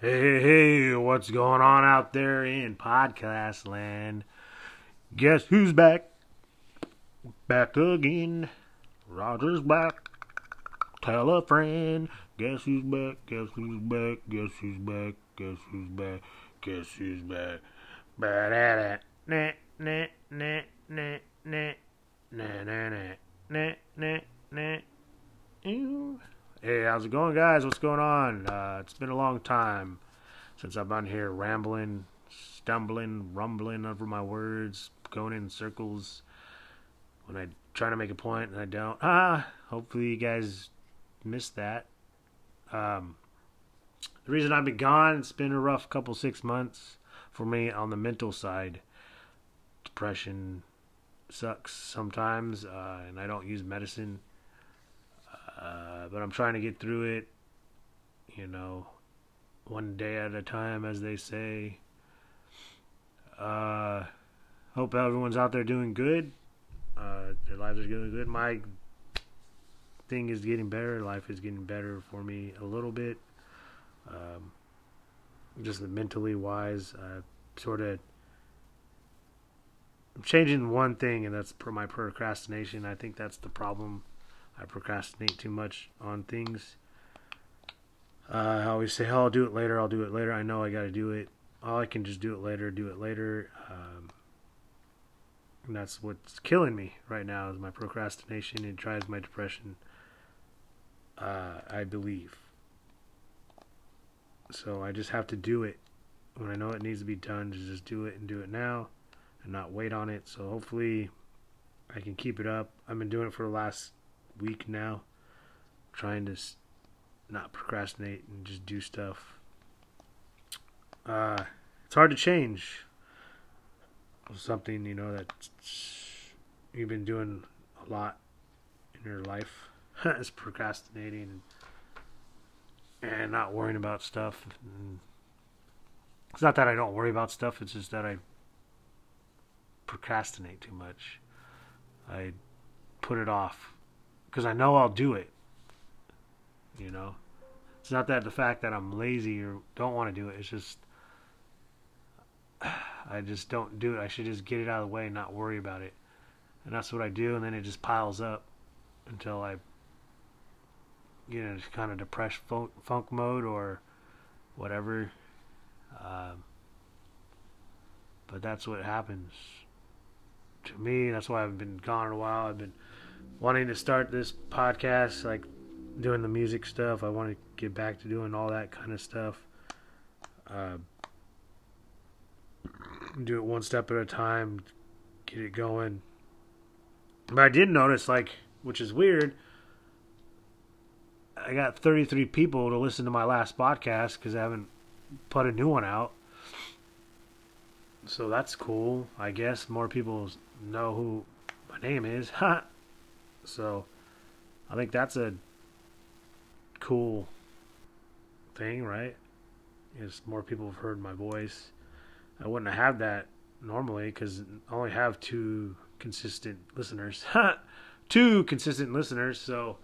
Hey, hey, what's going on out there in podcast land? Guess who's back? Back again. Roger's back. Tell a friend. Guess who's back? Guess who's back? Guess who's back? Guess who's back? Guess who's back? Ba da da. Nah, nah, nah, nah, nah. Nah, nah, nah. Nah, nah, nah. Ew. Hey, how's it going, guys? What's going on? Uh, it's been a long time since I've been here rambling, stumbling, rumbling over my words, going in circles when I try to make a point and I don't. Ah, hopefully you guys missed that. Um, the reason I've been gone, it's been a rough couple six months for me on the mental side. Depression sucks sometimes, uh, and I don't use medicine. Uh, but I'm trying to get through it, you know, one day at a time, as they say. Uh, hope everyone's out there doing good. Uh, their lives are doing good. My thing is getting better. Life is getting better for me a little bit. Um, just mentally wise, uh, sort of. I'm changing one thing, and that's my procrastination. I think that's the problem. I procrastinate too much on things. Uh, I always say, "Oh, I'll do it later. I'll do it later." I know I got to do it. All I can just do it later. Do it later. Um, and that's what's killing me right now is my procrastination. It drives my depression. Uh, I believe. So I just have to do it when I know it needs to be done. To just do it and do it now, and not wait on it. So hopefully, I can keep it up. I've been doing it for the last week now, trying to not procrastinate and just do stuff. Uh, it's hard to change something you know that you've been doing a lot in your life is procrastinating and not worrying about stuff. And it's not that I don't worry about stuff; it's just that I procrastinate too much. I put it off because I know I'll do it. You know, it's not that the fact that I'm lazy or don't want to do it. It's just I just don't do it. I should just get it out of the way and not worry about it. And that's what I do, and then it just piles up until I, you know, just kind of depressed funk, funk mode or whatever. Um, but that's what happens to me. That's why I've been gone a while. I've been wanting to start this podcast, like doing the music stuff. I want to get back to doing all that kind of stuff. Uh, do it one step at a time, get it going. But I did notice, like, which is weird. I got 33 people to listen to my last podcast because I haven't put a new one out. So that's cool. I guess more people know who my name is. so I think that's a cool thing, right? Is more people have heard my voice. I wouldn't have that normally because I only have two consistent listeners. two consistent listeners, so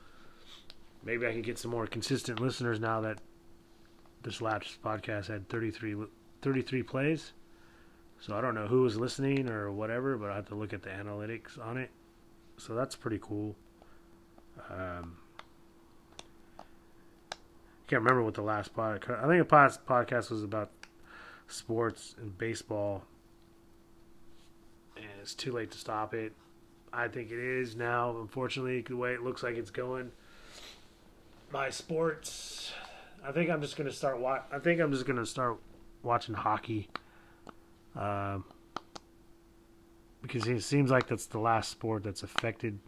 maybe I can get some more consistent listeners now that this last podcast had 33, 33 plays. So I don't know who was listening or whatever, but I have to look at the analytics on it. So that's pretty cool. Um, can't remember what the last podcast. I think the past podcast was about sports and baseball, and it's too late to stop it. I think it is now. Unfortunately, the way it looks like it's going. My sports. I think I'm just gonna start. I think I'm just gonna start watching hockey. Um, because it seems like that's the last sport that's affected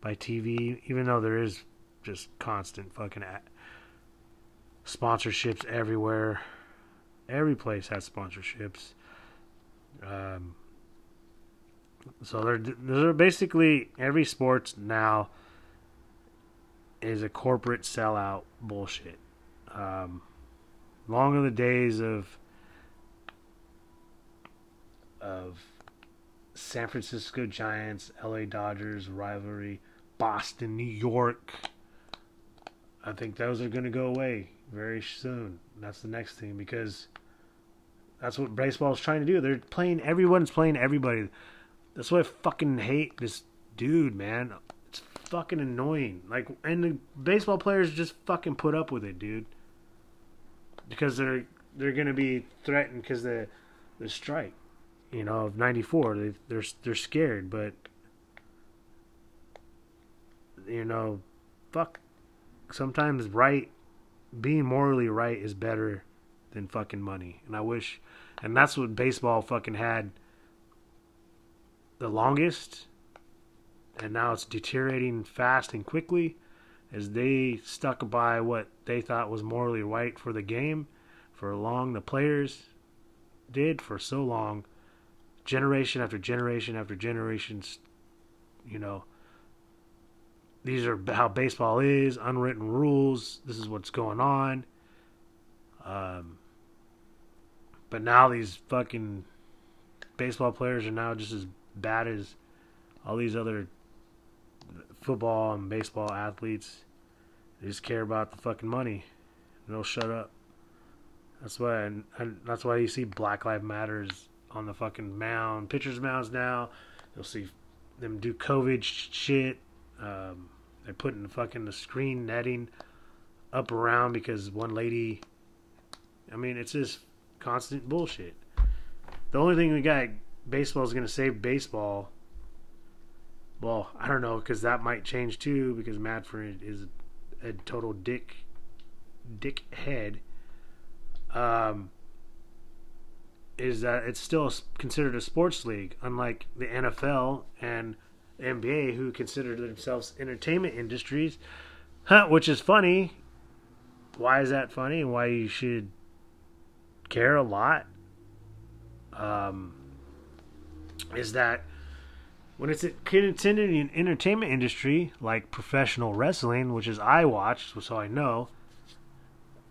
by TV, even though there is just constant fucking sponsorships everywhere. Every place has sponsorships. Um, so they're they're basically every sports now is a corporate sellout bullshit. Um, long are the days of of San Francisco Giants, LA Dodgers rivalry, Boston, New York. I think those are going to go away very soon. That's the next thing because that's what baseball is trying to do. They're playing everyone's playing everybody. That's why I fucking hate this dude, man. It's fucking annoying. Like, and the baseball players just fucking put up with it, dude, because they're they're gonna be threatened because the the strike, you know, of '94. They they're they're scared, but you know, fuck. Sometimes right, being morally right is better than fucking money. And I wish, and that's what baseball fucking had the longest. And now it's deteriorating fast and quickly as they stuck by what they thought was morally right for the game for long. The players did for so long, generation after generation after generations, you know, these are how baseball is, unwritten rules. This is what's going on. Um, but now these fucking baseball players are now just as bad as all these other football and baseball athletes. They just care about the fucking money. they'll shut up. That's why, and, and that's why you see Black Lives Matters on the fucking mound, pitchers' mounds now. You'll see them do COVID shit. Um, they're putting fucking the screen netting up around because one lady. I mean, it's just constant bullshit. The only thing we got baseball is going to save baseball. Well, I don't know because that might change too because Manfred is a total dick, dick head. Um, is that it's still considered a sports league, unlike the NFL and NBA who consider themselves entertainment industries, huh, which is funny. Why is that funny and why you should care a lot? Um, is that when it's considered an entertainment industry like professional wrestling, which is I watch, so I know,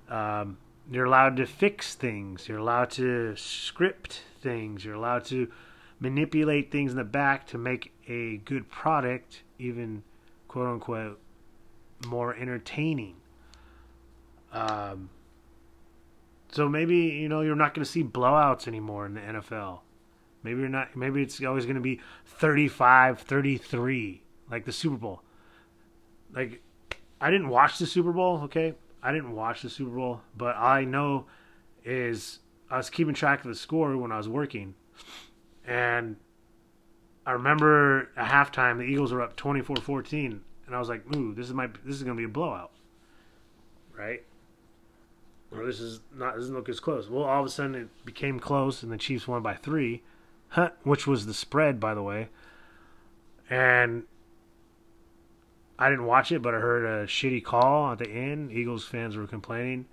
um, you're allowed to fix things. You're allowed to script things. You're allowed to manipulate things in the back to make a good product, even quote unquote, more entertaining. Um, so maybe you know you're not going to see blowouts anymore in the NFL. Maybe you're not. Maybe it's always going to be 35, 33, like the Super Bowl. Like, I didn't watch the Super Bowl. Okay, I didn't watch the Super Bowl, but I know is I was keeping track of the score when I was working, and I remember at halftime the Eagles were up 24-14 and I was like, "Ooh, this is my this is to be a blowout." Right? Or this is not doesn't look as close. Well, all of a sudden it became close and the Chiefs won by 3, which was the spread by the way. And I didn't watch it, but I heard a shitty call at the end. Eagles fans were complaining.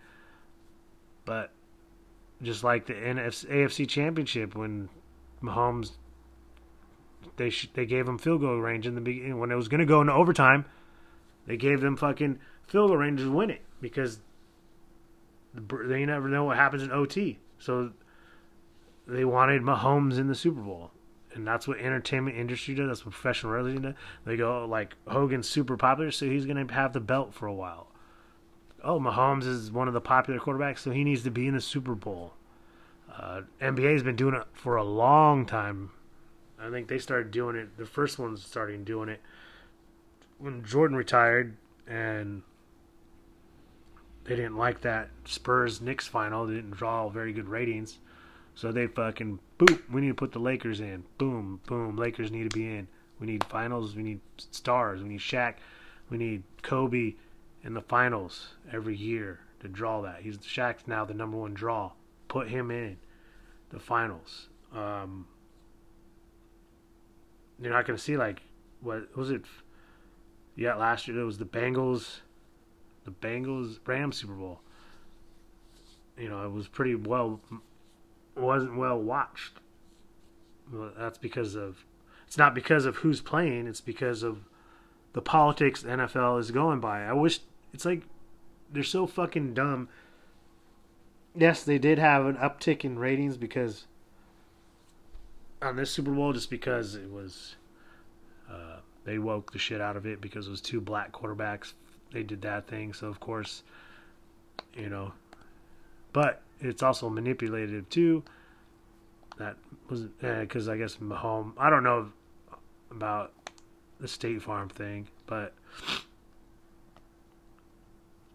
But just like the NFC, AFC Championship when Mahomes they sh- they gave him field goal range in the beginning when it was going to go into overtime. They gave them fucking field goal range to win it because they never know what happens in OT. So they wanted Mahomes in the Super Bowl, and that's what entertainment industry does. That's what professional wrestling does. They go like Hogan's super popular, so he's going to have the belt for a while. Oh, Mahomes is one of the popular quarterbacks, so he needs to be in the Super Bowl. Uh, NBA has been doing it for a long time. I think they started doing it. The first ones starting doing it when Jordan retired, and they didn't like that Spurs Knicks final. They didn't draw very good ratings, so they fucking boom. We need to put the Lakers in. Boom, boom. Lakers need to be in. We need finals. We need stars. We need Shaq. We need Kobe in the finals every year to draw that. He's Shaq's now the number one draw. Put him in the finals. Um, you're not to see like what was it? Yeah, last year it was the Bengals, the Bengals Rams Super Bowl. You know, it was pretty well, wasn't well watched. Well, that's because of it's not because of who's playing. It's because of the politics the NFL is going by. I wish it's like they're so fucking dumb yes, they did have an uptick in ratings because on this Super Bowl, just because it was uh, they woke the shit out of it because it was two black quarterbacks. They did that thing, so of course, you know, but it's also manipulative too. That was because I guess Mahomes. I don't know about the State Farm thing, but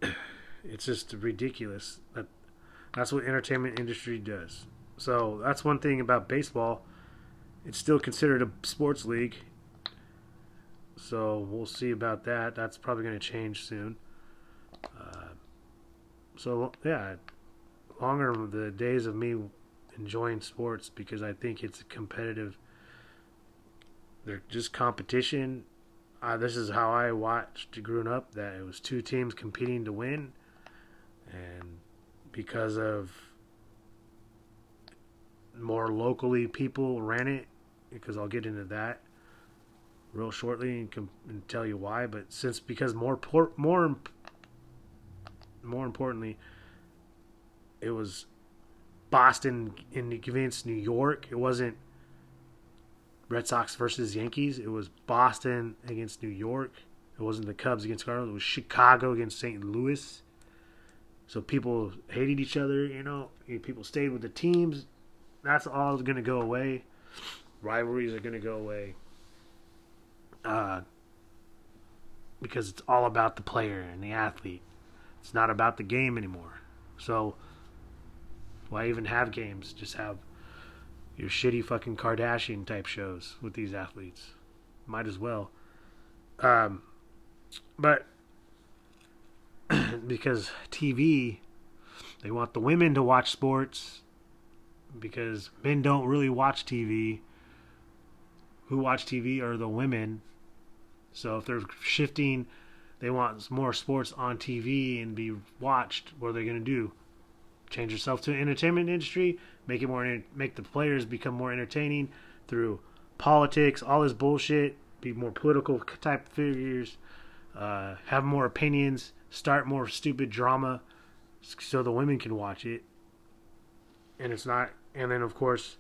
it's just ridiculous. That that's what entertainment industry does. So that's one thing about baseball. It's still considered a sports league. So we'll see about that. That's probably going to change soon. Uh, so yeah, longer the days of me enjoying sports because I think it's a competitive. They're just competition. Uh, this is how I watched growing up. That it was two teams competing to win, and because of more locally people ran it, because I'll get into that real shortly and, com- and tell you why. But since because more por- more more importantly, it was Boston against New York. It wasn't Red Sox versus Yankees. It was Boston against New York. It wasn't the Cubs against Cardinals. It was Chicago against St. Louis. So people hated each other. You know, people stayed with the teams. That's all going to go away. Rivalries are going to go away. Uh, because it's all about the player and the athlete. It's not about the game anymore. So why even have games? Just have your shitty fucking Kardashian type shows with these athletes. Might as well. Um, but because TV, they want the women to watch sports because men don't really watch TV. Who watch TV are the women. So if they're shifting, they want more sports on TV and be watched. What are they going to do? Change yourself to entertainment industry, make it more make the players become more entertaining through politics, all this bullshit, be more political type figures, uh, have more opinions, start more stupid drama, so the women can watch it, and it's not. And then of course,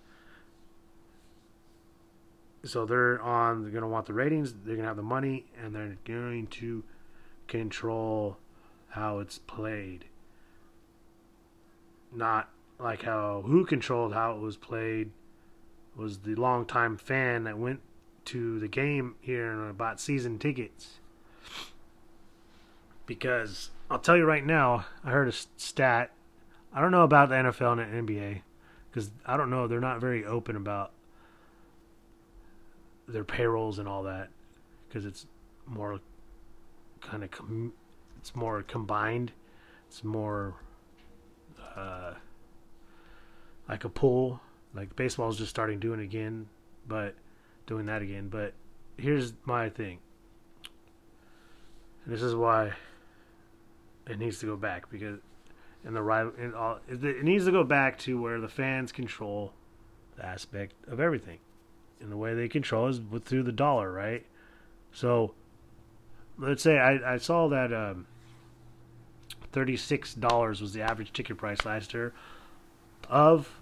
so they're on. They're gonna want the ratings. They're gonna have the money, and they're going to control how it's played not like how who controlled how it was played was the longtime fan that went to the game here and bought season tickets. Because I'll tell you right now, I heard a stat. I don't know about the NFL and the NBA because I don't know. They're not very open about their payrolls and all that because it's more kind of com- it's more combined. It's more uh, like a pool. Like baseball is just starting doing again, but doing that again. But here's my thing. And this is why it needs to go back because in the right all it needs to go back to where the fans control the aspect of everything. And the way they control is through the dollar, right? So let's say I, I saw that um, $36 was the average ticket price last year of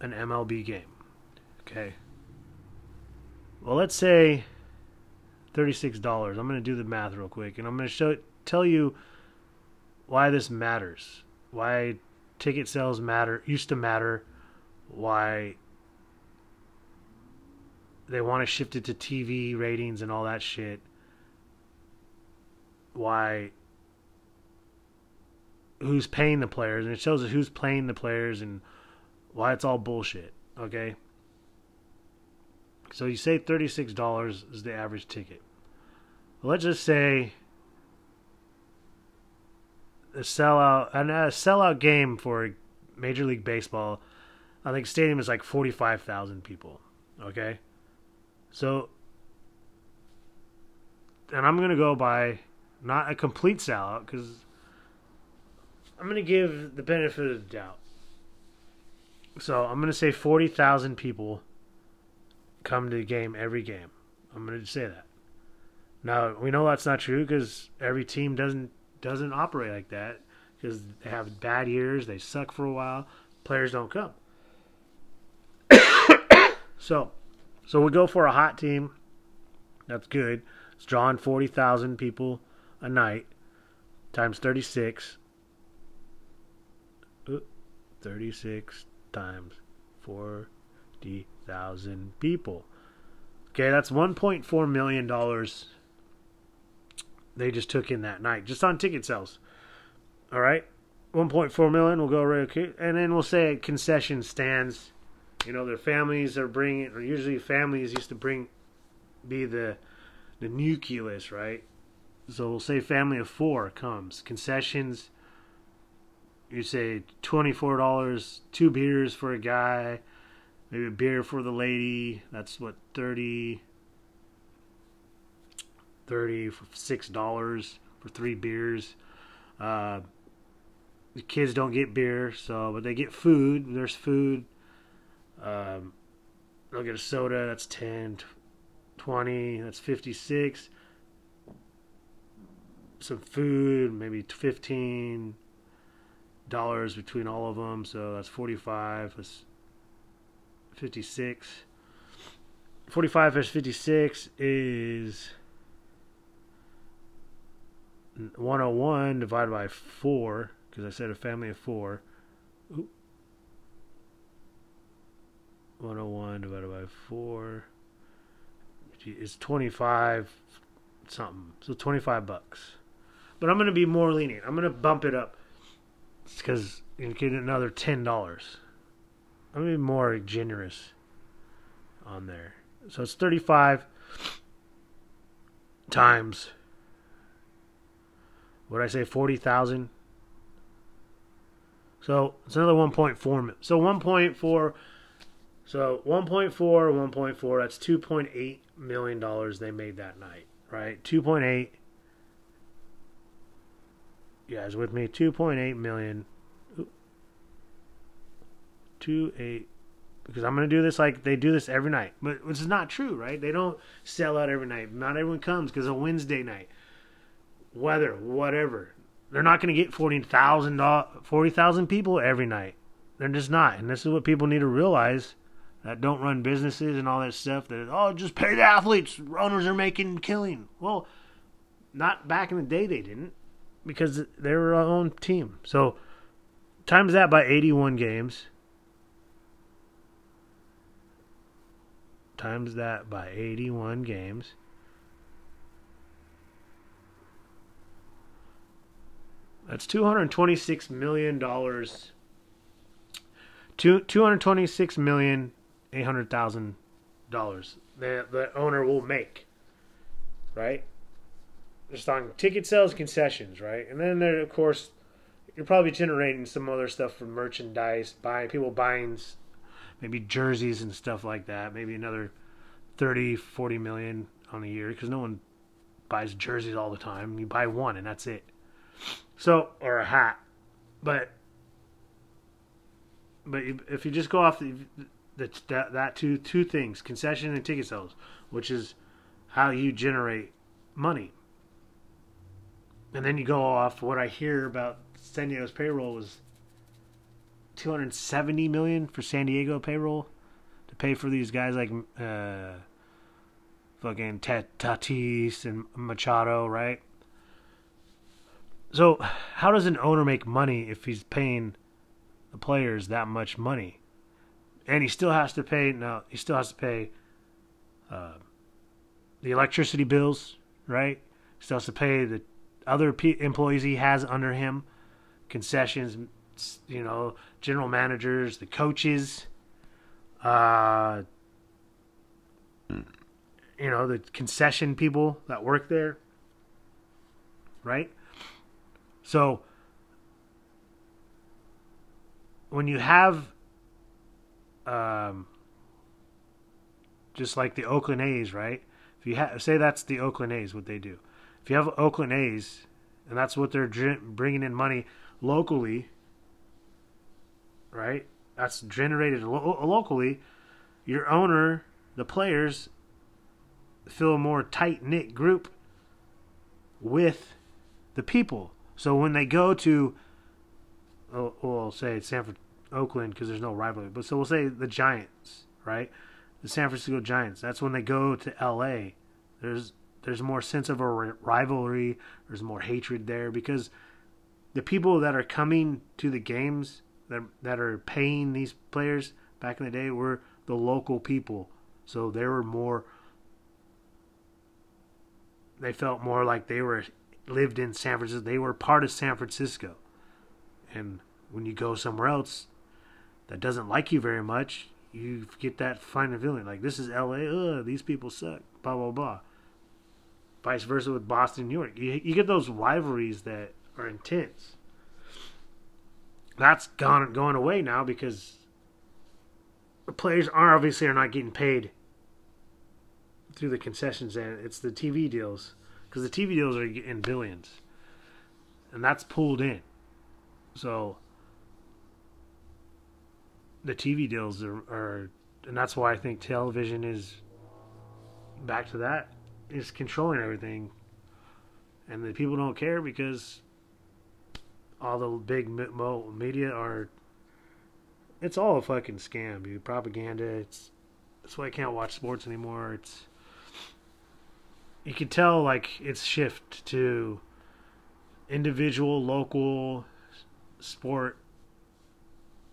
an MLB game. Okay. Well, let's say $36. I'm going to do the math real quick and I'm going to show tell you why this matters. Why ticket sales matter used to matter, why they want to shift it to TV ratings and all that shit. Why who's paying the players, and it shows us who's playing the players and why it's all bullshit. Okay. So you say thirty-six dollars is the average ticket. Let's just say a sellout, and a sellout game for Major League Baseball. I think stadium is like forty-five thousand people. Okay, so and I'm gonna go by not a complete sellout because I'm going to give the benefit of the doubt. So I'm going to say 40,000 people come to the game every game. I'm going to say that. Now we know that's not true because every team doesn't doesn't operate like that because they have bad years, they suck for a while, players don't come. so, so we go for a hot team. That's good. It's drawing forty thousand people a night times thirty six 36 times 40,000 people. Okay, that's 1.4 million dollars they just took in that night just on ticket sales. All right, 1.4 million. We'll go right okay. And then we'll say concession stands. You know, their families are bringing, or usually families used to bring, be the, the nucleus, right? So we'll say family of four comes. Concessions, you say $24, two beers for a guy, maybe a beer for the lady. That's what, 30 30 for $6 for three beers. Uh, the kids don't get beer, so but they get food. There's food. Um, they'll get a soda. That's 10, 20. That's 56. Some food, maybe 15 dollars between all of them. So that's 45. That's 56. 45 plus 56 is 101 divided by 4 because I said a family of 4. Oop. 101 divided by 4 is 25 something. So 25 bucks. But I'm going to be more lenient. I'm going to bump it up because you get another $10. I'm be more generous on there. So it's 35 times what I say? Forty thousand. So it's another one point four. So one point four. So 1.4, 1.4, that's 2.8 million dollars they made that night, right? 2.8. Guys with me? 2.8 million. 2.8 because I'm to do this like they do this every night. But which is not true, right? They don't sell out every night. Not everyone comes because a Wednesday night weather, whatever. They're not to get 40,000 40, people every night. They're just not. And this is what people need to realize that don't run businesses and all that stuff that, oh, just pay the athletes. Owners are making killing. Well, not back in the day they didn't because they were our own team. So times that by 81 games. Times that by 81 games. That's two hundred twenty-six million dollars. Two two hundred twenty-six million eight hundred thousand dollars. The the owner will make, right? Just on ticket sales, concessions, right? And then there, of course, you're probably generating some other stuff from merchandise, buying people buying maybe jerseys and stuff like that. Maybe another 30, 40 million on a year because no one buys jerseys all the time. You buy one and that's it. So, or a hat. But, but if you just go off the, that that two two things, concession and ticket sales, which is how you generate money. And then you go off what I hear about San Diego's payroll was 270 million for San Diego payroll to pay for these guys like uh, fucking Tatis and Machado, right? So, how does an owner make money if he's paying the players that much money? And he still has to pay. No, he still has to pay uh, the electricity bills, right? He still has to pay the other employees he has under him, concessions, you know, general managers, the coaches, uh, you know, the concession people that work there, right? So when you have um, just like the Oakland A's, right? If you ha- say that's the Oakland A's, what they do. If you have Oakland A's, and that's what they're bringing in money locally, right? That's generated lo- locally. Your owner, the players, feel a more tight knit group with the people. So when they go to, oh, we'll say Sanford, Oakland, because there's no rivalry, but so we'll say the Giants, right? The San Francisco Giants. That's when they go to L.A. There's there's more sense of a rivalry. There's more hatred there because the people that are coming to the games that that are paying these players back in the day were the local people. So they were more they felt more like they were lived in San Francisco. They were part of San Francisco. And when you go somewhere else that doesn't like you very much, you get that final feeling like this is LA. Ugh, these people suck. Blah blah blah. Vice versa with Boston, New York. You, you get those rivalries that are intense. That's gone going away now because the players are obviously are not getting paid through the concessions and it's the TV deals because the TV deals are in billions, and that's pulled in. So the TV deals are, are, and that's why I think television is back to that is controlling everything, and the people don't care because all the big media are. It's all a fucking scam, dude. Propaganda. It's that's why I can't watch sports anymore. It's you can tell like it's shift to individual local sport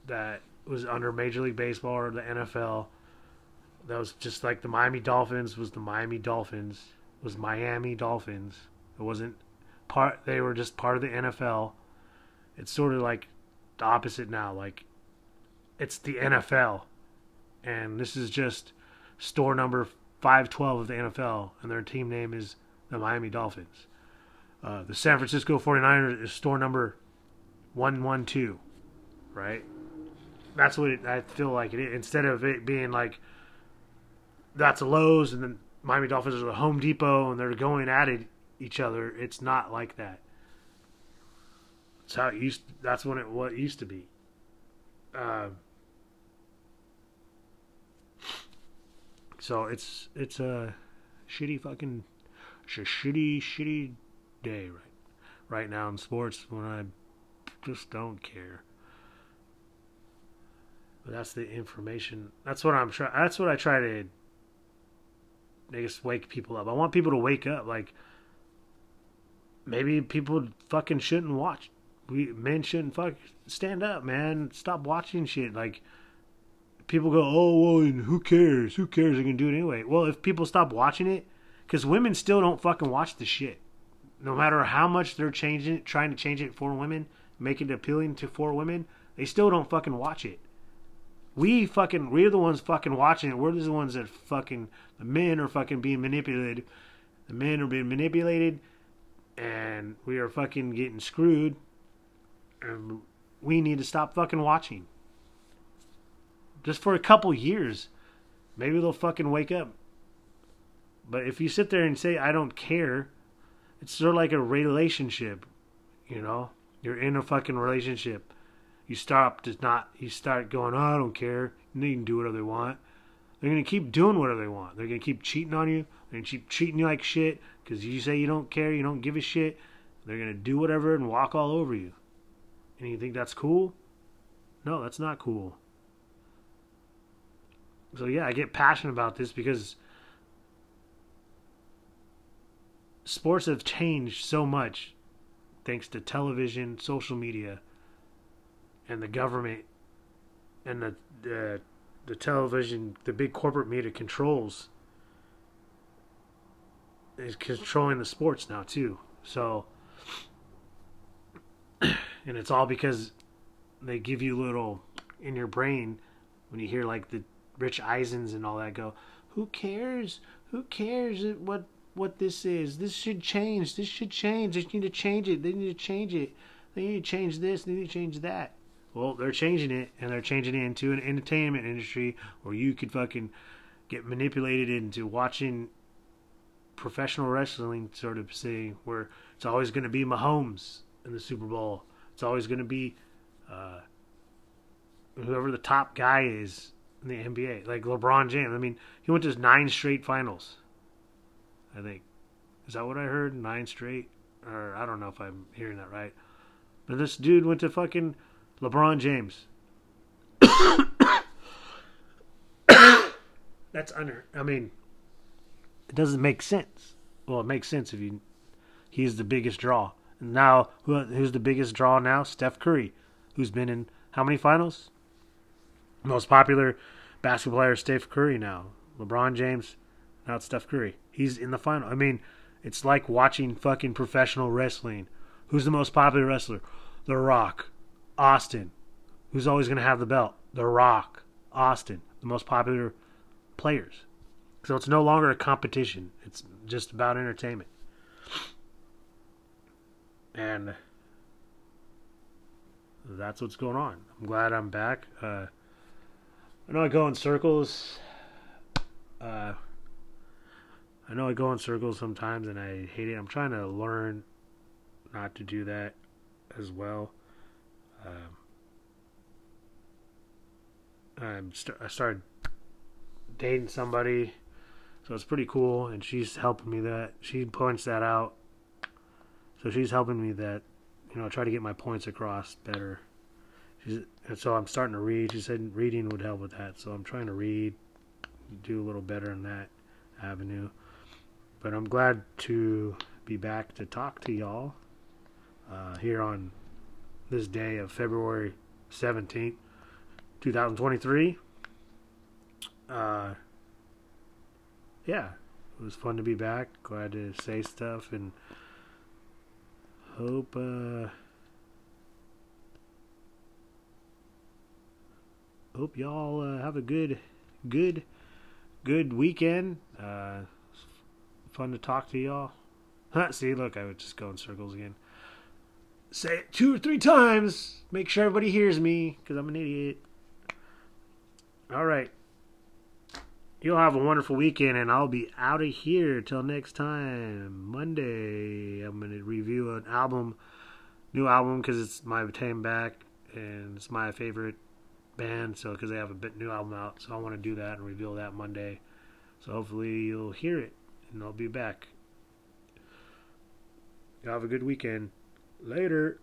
that was under Major League Baseball or the NFL. That was just like the Miami Dolphins was the Miami Dolphins was Miami Dolphins. It wasn't part. They were just part of the NFL. It's sort of like the opposite now. Like it's the NFL, and this is just store number 512 of the NFL, and their team name is the Miami Dolphins. Uh, the San Francisco 49ers is store number 112, right? That's what it, I feel like it. Instead of it being like that's a Lowe's and then Miami Dolphins are the Home Depot and they're going at it, each other, it's not like that. That's how it used. That's when it what it used to be. Uh, So it's it's a shitty fucking it's a shitty shitty day right right now in sports when I just don't care. But that's the information. That's what I'm trying. That's what I try to. I guess wake people up. I want people to wake up. Like maybe people fucking shouldn't watch. We men shouldn't fuck stand up, man. Stop watching shit. Like people go, oh, well, who cares? Who cares? They can do it anyway. Well, if people stop watching it, because women still don't fucking watch the shit. No matter how much they're changing it, trying to change it for women, make it appealing to for women, they still don't fucking watch it. We fucking, we're the ones fucking watching it. We're the ones that fucking, the men are fucking being manipulated. The men are being manipulated, and we are fucking getting screwed. And we need to stop fucking watching just for a couple years. Maybe they'll fucking wake up. But if you sit there and say I don't care, it's sort of like a relationship, you know. You're in a fucking relationship. You stop to not. You start going, oh, I don't care. They can do whatever they want. They're gonna keep doing whatever they want. They're gonna keep cheating on you. They're gonna keep treating you like shit because you say you don't care, you don't give a shit. They're gonna do whatever and walk all over you. And you think that's cool? No, that's not cool so yeah, I get passionate about this because sports have changed so much thanks to television, social media, and the government and the the, the television, the big corporate media controls is controlling the sports now too. So and it's all because they give you little in your brain when you hear like the Rich Eisens and all that go, who cares? Who cares what what this is? This should change. This should change. They need to change it. They need to change it. They need to change this. They need to change that. Well, they're changing it, and they're changing it into an entertainment industry where you could fucking get manipulated into watching professional wrestling, sort of say, where it's always going to be Mahomes in the Super Bowl. It's always going to be uh, whoever the top guy is in the NBA. Like LeBron James. I mean, he went to nine straight finals. I think. Is that what I heard? Nine straight? Or I don't know if I'm hearing that right. But this dude went to fucking LeBron James. That's under. I mean, it doesn't make sense. Well, it makes sense if you. He's the biggest draw. Now, who, who's the biggest draw now? Steph Curry, who's been in How many finals? Most popular basketball player, Steph Curry now. LeBron James, now it's Steph Curry. He's in the final. I mean, it's like watching fucking professional wrestling. Who's the most popular wrestler? The Rock. Austin. Who's always going to have the belt? The Rock. Austin. The most popular players. So it's no longer a competition. It's just about entertainment. And that's what's going on. I'm glad I'm back. Uh, I know I go in circles. Uh, I know I go in circles sometimes and I hate it. I'm trying to learn not to do that as well. Um, st- I started dating somebody, so it's pretty cool, and she's helping me that. She points that out, so she's helping me that, you know, try to get my points across better. She's, and so I'm starting to read. She said reading would help with that, so I'm trying to read, do a little better in that avenue. But I'm glad to be back to talk to y'all uh, here on this day of February 17th, 2023. Uh, yeah, it was fun to be back. Glad to say stuff and hope. Uh, hope y'all uh, have a good, good, good weekend. Uh, fun to talk to y'all. See, look, I would just go in circles again. Say it two or three times. Make sure everybody hears me, because I'm an idiot. All right. You'll have a wonderful weekend, and I'll be out of here till next time. Monday, I'm going to review an album, new album, because it's my time back, and it's my favorite band, so because they have a bit new album out, so I want to do that and reveal that Monday. So hopefully you'll hear it, and I'll be back. Y'all have a good weekend. Later.